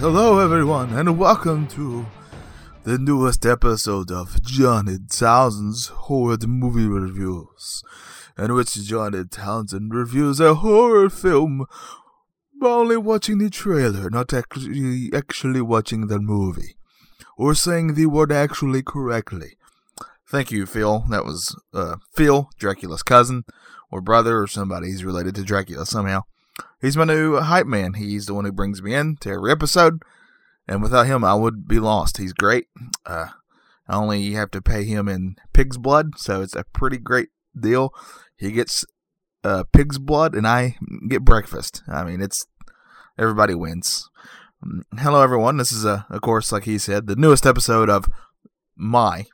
Hello everyone, and welcome to the newest episode of Johnny Townsend's Horror Movie Reviews, in which Johnny Townsend reviews a horror film by only watching the trailer, not actually, actually watching the movie, or saying the word actually correctly. Thank you, Phil. That was uh, Phil, Dracula's cousin, or brother, or somebody. He's related to Dracula somehow. He's my new hype man. He's the one who brings me in to every episode. And without him, I would be lost. He's great. Uh, I only have to pay him in pig's blood, so it's a pretty great deal. He gets uh, pig's blood, and I get breakfast. I mean, it's everybody wins. Um, hello, everyone. This is, a, of course, like he said, the newest episode of my,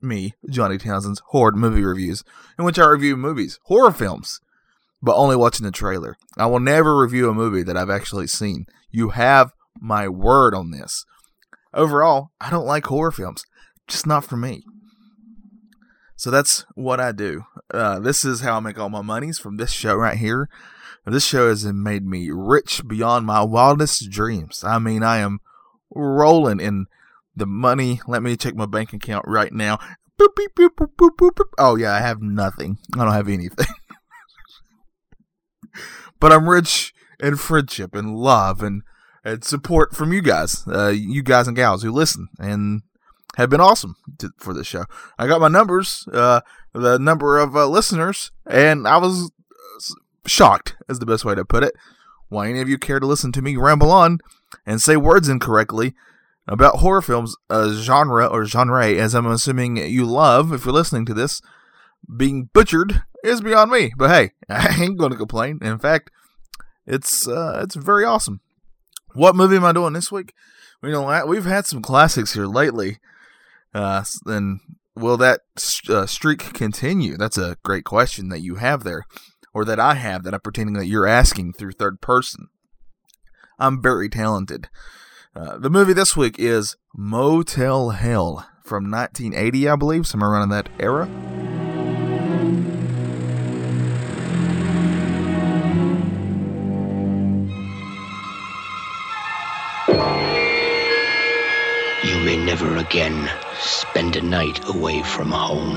me, Johnny Townsend's horror movie reviews, in which I review movies, horror films but only watching the trailer. I will never review a movie that I've actually seen. You have my word on this. Overall, I don't like horror films, just not for me. So that's what I do. Uh, this is how I make all my monies from this show right here. This show has made me rich beyond my wildest dreams. I mean, I am rolling in the money. Let me check my bank account right now. Boop, boop, boop, oh, yeah, I have nothing. I don't have anything. but I'm rich in friendship and love and, and support from you guys, uh, you guys and gals who listen and have been awesome to, for this show. I got my numbers, uh, the number of uh, listeners, and I was shocked, is the best way to put it. Why any of you care to listen to me ramble on and say words incorrectly about horror films, uh, genre or genre, as I'm assuming you love if you're listening to this, being butchered is beyond me. But hey, I ain't to complain. In fact, it's uh, it's very awesome. What movie am I doing this week? You know, we've had some classics here lately. Uh, and will that uh, streak continue? That's a great question that you have there, or that I have that I'm pretending that you're asking through third person. I'm very talented. Uh, the movie this week is Motel Hell from 1980, I believe, somewhere around in that era. May never again spend a night away from home.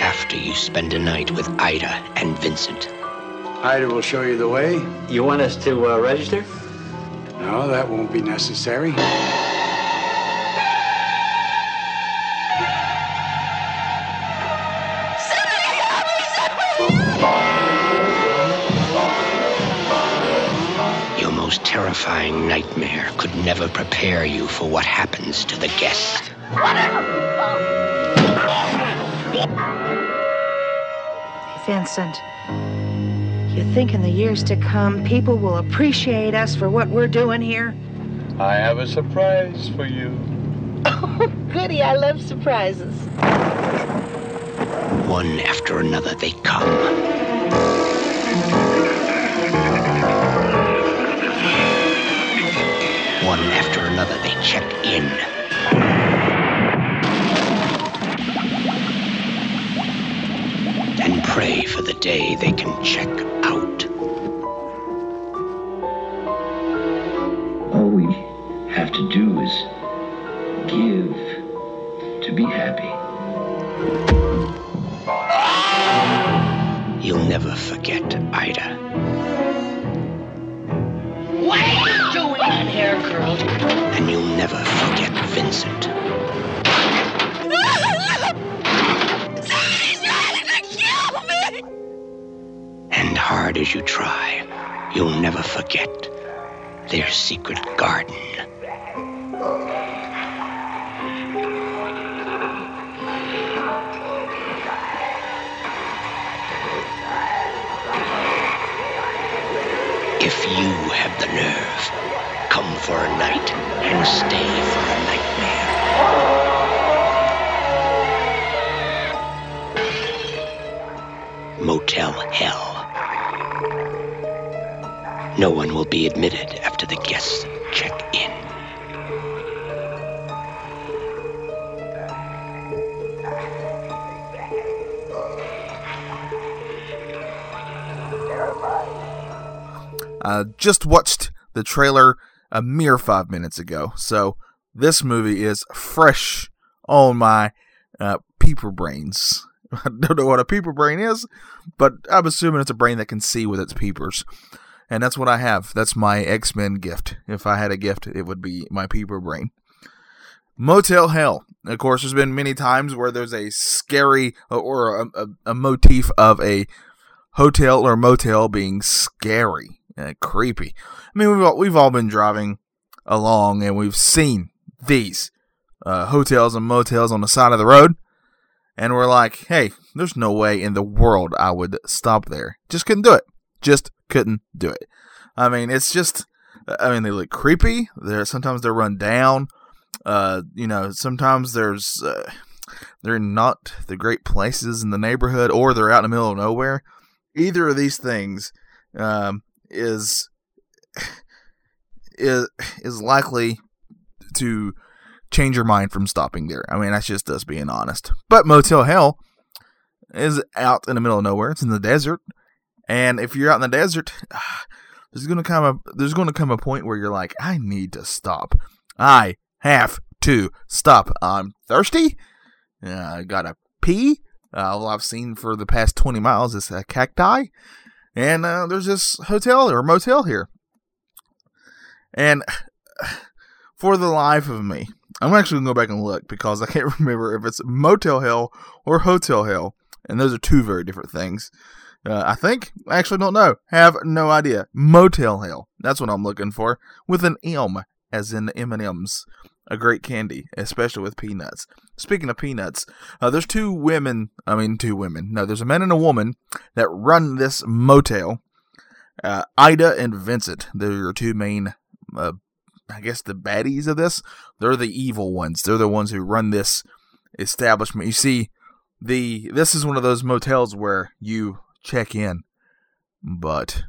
After you spend a night with Ida and Vincent. Ida will show you the way. You want us to uh, register? No, that won't be necessary. Terrifying nightmare could never prepare you for what happens to the guest. Vincent, you think in the years to come people will appreciate us for what we're doing here? I have a surprise for you. Oh, goody, I love surprises. One after another they come. Check in. And pray for the day they can check out. All we have to do is give to be happy. You'll never forget Ida. Hair curled. And you'll never forget Vincent. And hard as you try, you'll never forget their secret garden. If you have the nerve for a night and stay for a nightmare. Motel Hell. No one will be admitted after the guests check in. I just watched the trailer a mere five minutes ago, so this movie is fresh on my uh, peeper brains. I don't know what a peeper brain is, but I'm assuming it's a brain that can see with its peepers. And that's what I have. That's my X Men gift. If I had a gift, it would be my peeper brain. Motel Hell. Of course, there's been many times where there's a scary or a, a, a motif of a hotel or motel being scary and creepy. I mean, we've all, we've all been driving along and we've seen these uh, hotels and motels on the side of the road, and we're like, hey, there's no way in the world I would stop there. Just couldn't do it. Just couldn't do it. I mean, it's just, I mean, they look creepy. They're sometimes they're run down. Uh, you know, sometimes there's uh, they're not the great places in the neighborhood, or they're out in the middle of nowhere. Either of these things um, is is is likely to change your mind from stopping there. I mean, that's just us being honest. But Motel Hell is out in the middle of nowhere. It's in the desert, and if you're out in the desert, there's gonna come a there's gonna come a point where you're like, I need to stop. I have to stop. I'm thirsty. Uh, I gotta pee. Uh, all I've seen for the past 20 miles is a cacti, and uh, there's this hotel or motel here. And for the life of me, I'm actually gonna go back and look because I can't remember if it's motel hell or hotel hell, and those are two very different things. Uh, I think I actually don't know. Have no idea. Motel hell. That's what I'm looking for with an M, as in M and M's. A great candy, especially with peanuts. Speaking of peanuts, uh, there's two women. I mean, two women. No, there's a man and a woman that run this motel. Uh, Ida and Vincent. They're your two main uh, I guess the baddies of this. They're the evil ones. They're the ones who run this establishment. You see, the this is one of those motels where you check in, but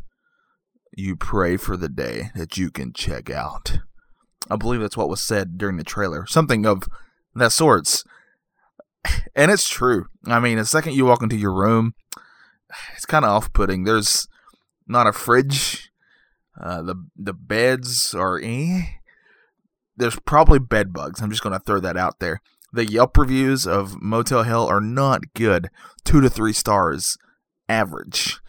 you pray for the day that you can check out. I believe that's what was said during the trailer. Something of that sorts. And it's true. I mean, the second you walk into your room, it's kind of off putting. There's not a fridge uh, the the beds are eh. There's probably bed bugs. I'm just going to throw that out there. The Yelp reviews of Motel Hell are not good. Two to three stars, average.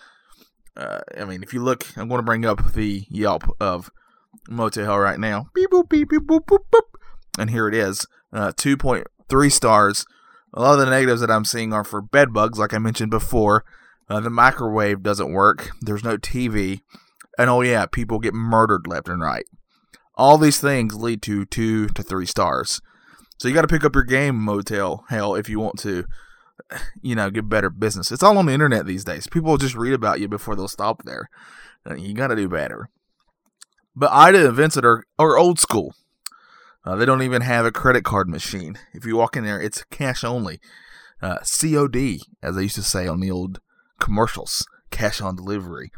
Uh, I mean, if you look, I'm going to bring up the Yelp of Motel Hell right now. Beep boop beep beep boop boop boop. And here it is. Uh, 2.3 stars. A lot of the negatives that I'm seeing are for bed bugs, like I mentioned before. Uh, the microwave doesn't work. There's no TV. And oh yeah, people get murdered left and right. All these things lead to two to three stars. So you got to pick up your game, Motel Hell, if you want to, you know, get better business. It's all on the internet these days. People just read about you before they'll stop there. Uh, you got to do better. But Ida and Vincent are, are old school. Uh, they don't even have a credit card machine. If you walk in there, it's cash only. Uh, COD, as they used to say on the old commercials, cash on delivery.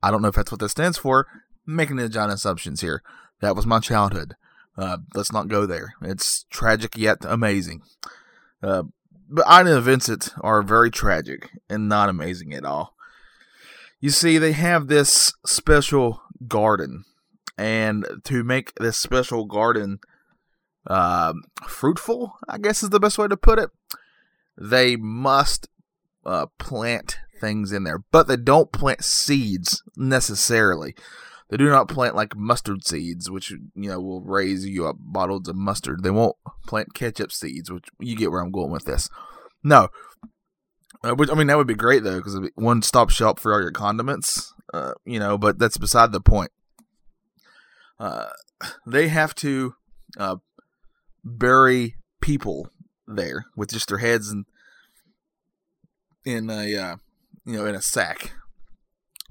I don't know if that's what that stands for. Making the giant assumptions here. That was my childhood. Uh, let's not go there. It's tragic yet amazing. Uh, but Ida and Vincent are very tragic and not amazing at all. You see, they have this special garden, and to make this special garden uh, fruitful, I guess is the best way to put it, they must uh, plant things in there, but they don't plant seeds necessarily. They do not plant like mustard seeds, which you know will raise you up bottles of mustard. They won't plant ketchup seeds, which you get where I'm going with this. No, uh, which I mean that would be great though, because one stop shop for all your condiments. Uh, you know, but that's beside the point. Uh, they have to uh, bury people there with just their heads and in a uh, you know, in a sack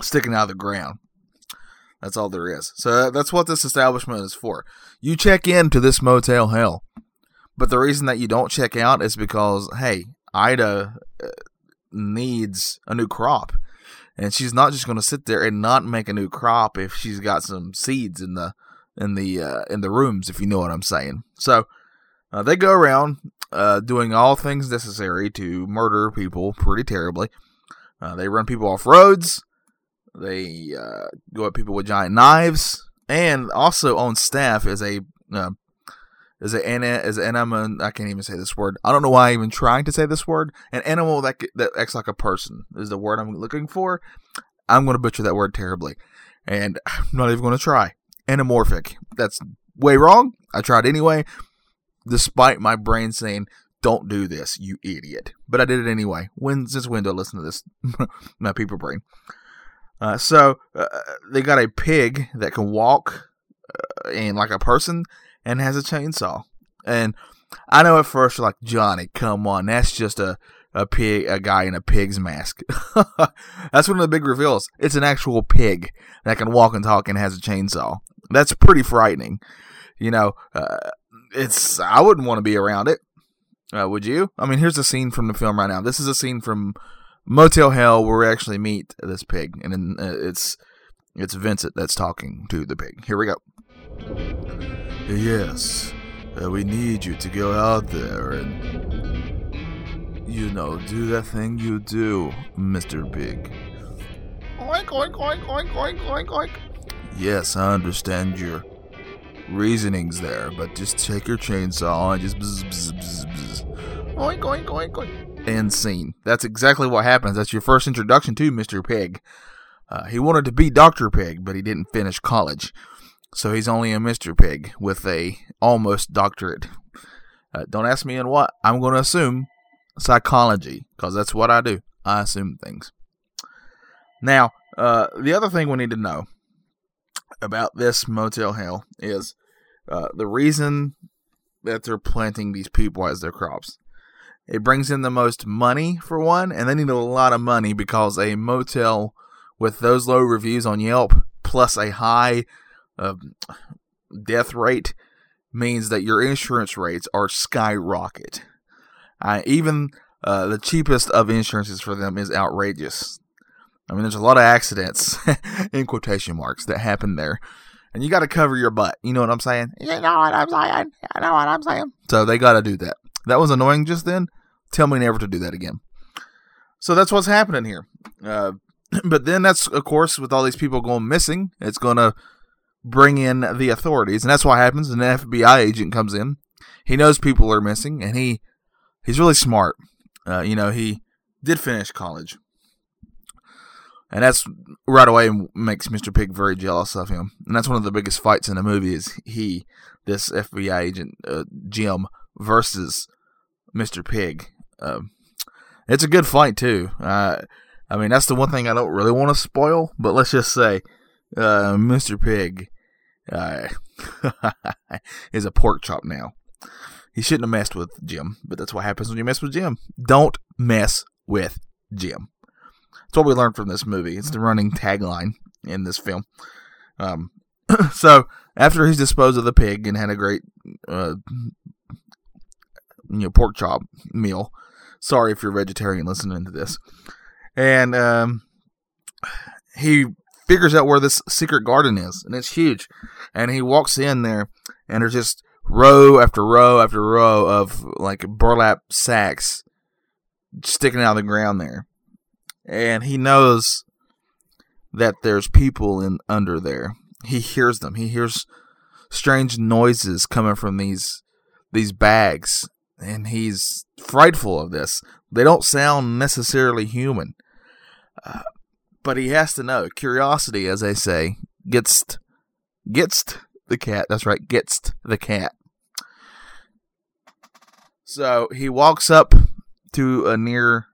sticking out of the ground. That's all there is. So that's what this establishment is for. You check in to this motel hell, but the reason that you don't check out is because hey, Ida uh, needs a new crop, and she's not just going to sit there and not make a new crop if she's got some seeds in the in the uh, in the rooms, if you know what I'm saying. So uh, they go around uh, doing all things necessary to murder people pretty terribly. Uh, they run people off roads. They uh, go at people with giant knives, and also on staff is a uh, is an is an animal. I can't even say this word. I don't know why I'm even trying to say this word. An animal that that acts like a person is the word I'm looking for. I'm going to butcher that word terribly, and I'm not even going to try. Anamorphic. That's way wrong. I tried anyway, despite my brain saying, "Don't do this, you idiot." But I did it anyway. When since when do I listen to this? my people brain. Uh, so uh, they got a pig that can walk uh, and like a person and has a chainsaw. And I know at first like Johnny, come on, that's just a a pig, a guy in a pig's mask. that's one of the big reveals. It's an actual pig that can walk and talk and has a chainsaw. That's pretty frightening. You know, uh, it's I wouldn't want to be around it. Uh, would you? I mean, here's a scene from the film right now. This is a scene from Motel Hell where we actually meet this pig, and then, uh, it's it's Vincent that's talking to the pig. Here we go. Yes, uh, we need you to go out there and you know do that thing you do, Mister Pig. Oink oink oink oink oink oink oink. Yes, I understand your reasonings there, but just take your chainsaw and just bzz, bzz, bzz, bzz. Oink oink oink oink and scene. That's exactly what happens. That's your first introduction to Mr. Pig. Uh, he wanted to be Dr. Pig, but he didn't finish college. So he's only a Mr. Pig with a almost doctorate. Uh, don't ask me in what. I'm going to assume psychology because that's what I do. I assume things. Now, uh, the other thing we need to know about this Motel Hell is uh, the reason that they're planting these people as their crops. It brings in the most money for one, and they need a lot of money because a motel with those low reviews on Yelp plus a high uh, death rate means that your insurance rates are skyrocket. Uh, even uh, the cheapest of insurances for them is outrageous. I mean, there's a lot of accidents in quotation marks that happen there, and you got to cover your butt. You know what I'm saying? You know what I'm saying? You know what I'm saying? So they got to do that. That was annoying just then. Tell me never to do that again. So that's what's happening here. Uh, but then that's, of course, with all these people going missing, it's going to bring in the authorities. And that's what happens. An FBI agent comes in. He knows people are missing, and he he's really smart. Uh, you know, he did finish college. And that's right away makes Mr. Pig very jealous of him. And that's one of the biggest fights in the movie is he, this FBI agent, uh, Jim, versus Mr. Pig. Uh, it's a good fight too. Uh, I mean, that's the one thing I don't really want to spoil. But let's just say, uh, Mr. Pig uh, is a pork chop now. He shouldn't have messed with Jim, but that's what happens when you mess with Jim. Don't mess with Jim. That's what we learned from this movie. It's the running tagline in this film. Um, so after he's disposed of the pig and had a great uh, you know pork chop meal. Sorry if you're vegetarian listening to this. And um, he figures out where this secret garden is, and it's huge. And he walks in there, and there's just row after row after row of like burlap sacks sticking out of the ground there. And he knows that there's people in under there. He hears them. He hears strange noises coming from these these bags and he's frightful of this. They don't sound necessarily human, uh, but he has to know. Curiosity, as they say, gets gets the cat. That's right, gets the cat. So he walks up to a near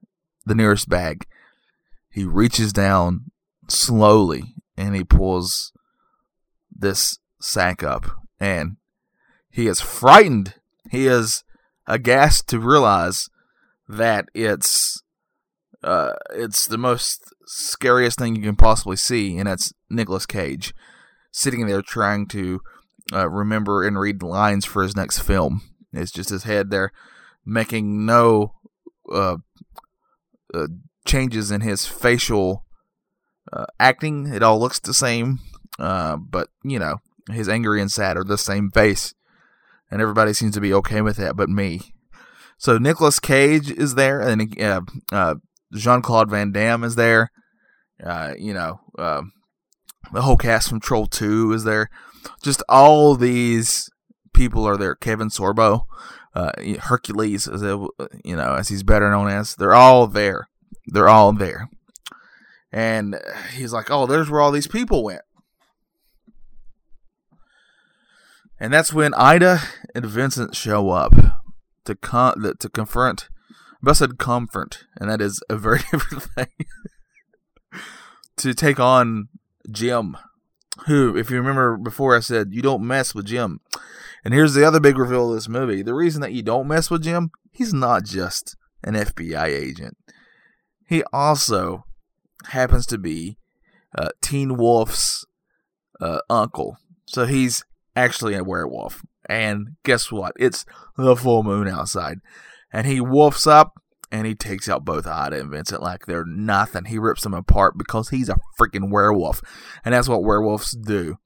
the nearest bag. He reaches down slowly and he pulls this sack up and he is frightened. He is aghast to realize that it's uh, it's the most scariest thing you can possibly see, and that's Nicolas Cage sitting there trying to uh, remember and read lines for his next film. It's just his head there making no uh, uh changes in his facial uh, acting. It all looks the same, uh, but you know his angry and sad are the same face and everybody seems to be okay with that, but me. So Nicolas Cage is there, and uh, uh, Jean Claude Van Damme is there, Uh, you know, um, the whole cast from Troll Two is there. Just all these people are there. Kevin Sorbo, uh, Hercules, as it, you know, as he's better known as. They're all there. They're all there. And he's like, "Oh, there's where all these people went." And that's when Ida and Vincent show up to con- to confront. Said comfort, and that is a very different thing. to take on Jim, who, if you remember before, I said you don't mess with Jim. And here's the other big reveal of this movie: the reason that you don't mess with Jim, he's not just an FBI agent. He also happens to be uh, Teen Wolf's uh, uncle. So he's actually a werewolf. And guess what? It's the full moon outside. And he wolfs up and he takes out both Ida and Vincent like they're nothing. He rips them apart because he's a freaking werewolf. And that's what werewolves do.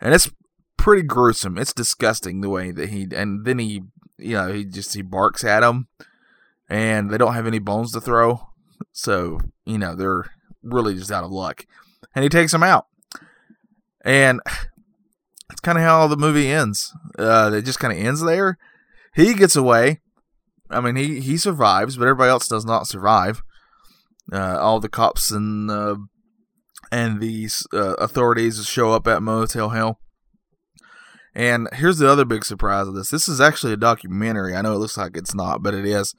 And it's pretty gruesome. It's disgusting the way that he and then he you know, he just he barks at them and they don't have any bones to throw. So, you know, they're really just out of luck. And he takes them out. And that's kind of how the movie ends. Uh, it just kind of ends there. He gets away. I mean, he, he survives, but everybody else does not survive. Uh, all the cops and uh, and these uh, authorities show up at Motel Hell. And here's the other big surprise of this. This is actually a documentary. I know it looks like it's not, but it is.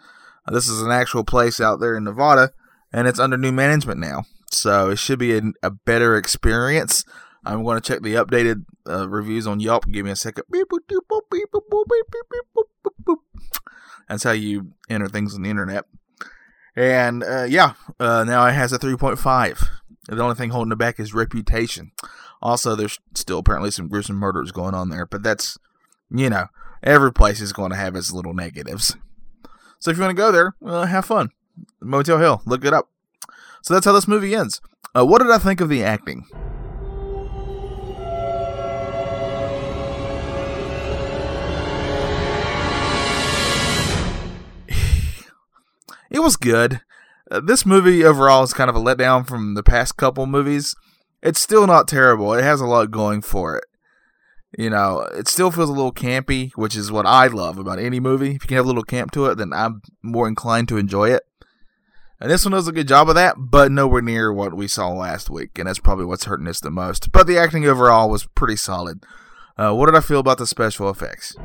This is an actual place out there in Nevada, and it's under new management now. So it should be a, a better experience. I'm going to check the updated uh, reviews on Yelp. Give me a second. That's how you enter things on the internet. And uh, yeah, uh, now it has a 3.5. The only thing holding it back is reputation. Also, there's still apparently some gruesome murders going on there, but that's, you know, every place is going to have its little negatives. So if you want to go there, uh, have fun. Motel Hill, look it up. So that's how this movie ends. Uh, what did I think of the acting? It was good. Uh, this movie overall is kind of a letdown from the past couple movies. It's still not terrible. It has a lot going for it. You know, it still feels a little campy, which is what I love about any movie. If you can have a little camp to it, then I'm more inclined to enjoy it. And this one does a good job of that, but nowhere near what we saw last week, and that's probably what's hurting us the most. But the acting overall was pretty solid. Uh, what did I feel about the special effects?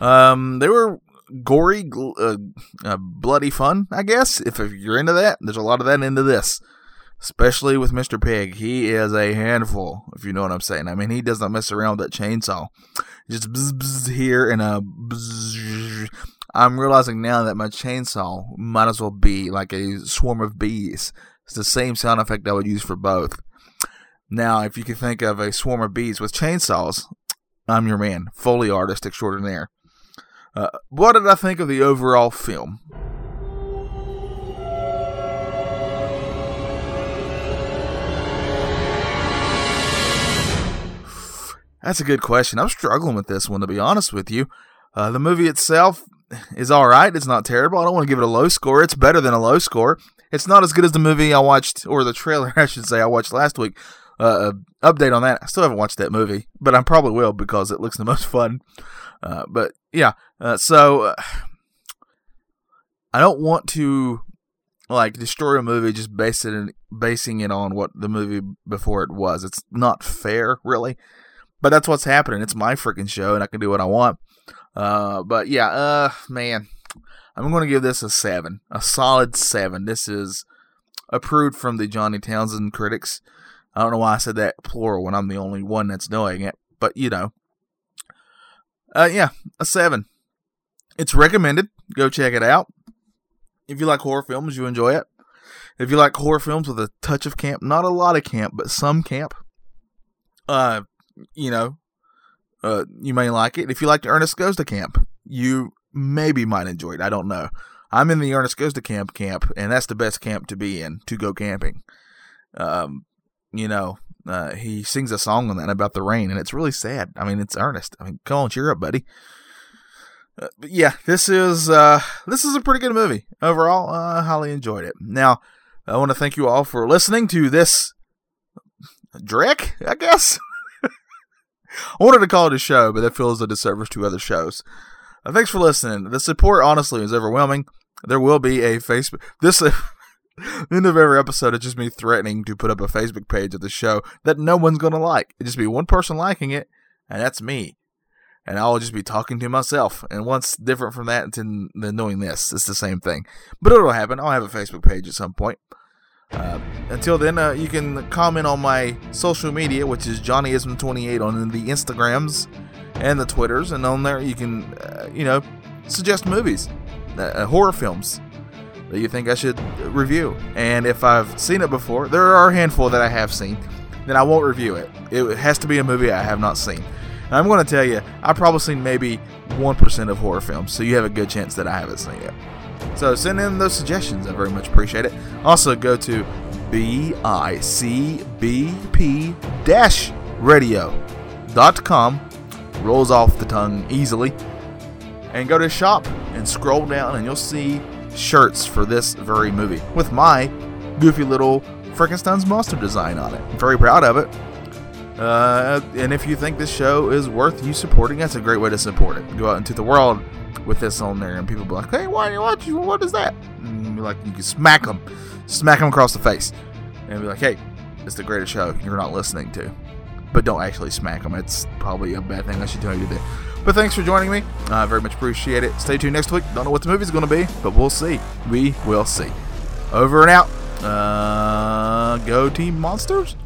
Um, they were gory, uh, uh, bloody fun, I guess. If, if you're into that, there's a lot of that into this, especially with Mr. Pig. He is a handful, if you know what I'm saying. I mean, he doesn't mess around with that chainsaw. Just bzz, bzz here and a bzz. I'm realizing now that my chainsaw might as well be like a swarm of bees. It's the same sound effect I would use for both. Now, if you can think of a swarm of bees with chainsaws, I'm your man, Foley artist extraordinaire. Uh, what did I think of the overall film? That's a good question. I'm struggling with this one, to be honest with you. Uh, the movie itself is all right. It's not terrible. I don't want to give it a low score. It's better than a low score. It's not as good as the movie I watched, or the trailer, I should say, I watched last week. Uh, update on that. I still haven't watched that movie, but I probably will because it looks the most fun. Uh, but yeah, uh, so uh, I don't want to like destroy a movie just based it in, basing it on what the movie before it was. It's not fair, really. But that's what's happening. It's my freaking show, and I can do what I want. Uh, but yeah, uh, man, I'm going to give this a seven, a solid seven. This is approved from the Johnny Townsend critics. I don't know why I said that plural when I'm the only one that's doing it, but you know, uh, yeah, a seven. It's recommended. Go check it out. If you like horror films, you enjoy it. If you like horror films with a touch of camp, not a lot of camp, but some camp, uh, you know, uh, you may like it. If you like Ernest Goes to Camp, you maybe might enjoy it. I don't know. I'm in the Ernest Goes to Camp camp, and that's the best camp to be in to go camping. Um, you know, uh, he sings a song on that about the rain, and it's really sad. I mean, it's earnest. I mean, come on, cheer up, buddy. Uh, but yeah, this is uh, this is a pretty good movie overall. I highly enjoyed it. Now, I want to thank you all for listening to this Drek, I guess. I wanted to call it a show, but that feels a disservice to other shows. Uh, thanks for listening. The support, honestly, is overwhelming. There will be a Facebook. This uh, end of every episode it's just me threatening to put up a Facebook page of the show that no one's going to like. It'd just be one person liking it, and that's me. And I'll just be talking to myself. And what's different from that than, than doing this? It's the same thing. But it'll happen. I'll have a Facebook page at some point. Uh, until then, uh, you can comment on my social media, which is JohnnyIsm28 on the Instagrams and the Twitters, and on there you can, uh, you know, suggest movies, uh, horror films that you think I should review. And if I've seen it before, there are a handful that I have seen, then I won't review it. It has to be a movie I have not seen. And I'm going to tell you, I've probably seen maybe 1% of horror films, so you have a good chance that I haven't seen it. So send in those suggestions. I very much appreciate it. Also, go to bicbp-radio.com. Rolls off the tongue easily. And go to shop and scroll down, and you'll see shirts for this very movie with my goofy little Frankenstein's monster design on it. I'm very proud of it. Uh, and if you think this show is worth you supporting, that's a great way to support it. Go out into the world with this on there, and people be like, "Hey, why are you watching? What is that?" And be like, you can smack them, smack them across the face, and be like, "Hey, it's the greatest show you're not listening to." But don't actually smack them. It's probably a bad thing I should tell you to do. But thanks for joining me. I very much appreciate it. Stay tuned next week. Don't know what the movie's going to be, but we'll see. We will see. Over and out. Uh, go Team Monsters.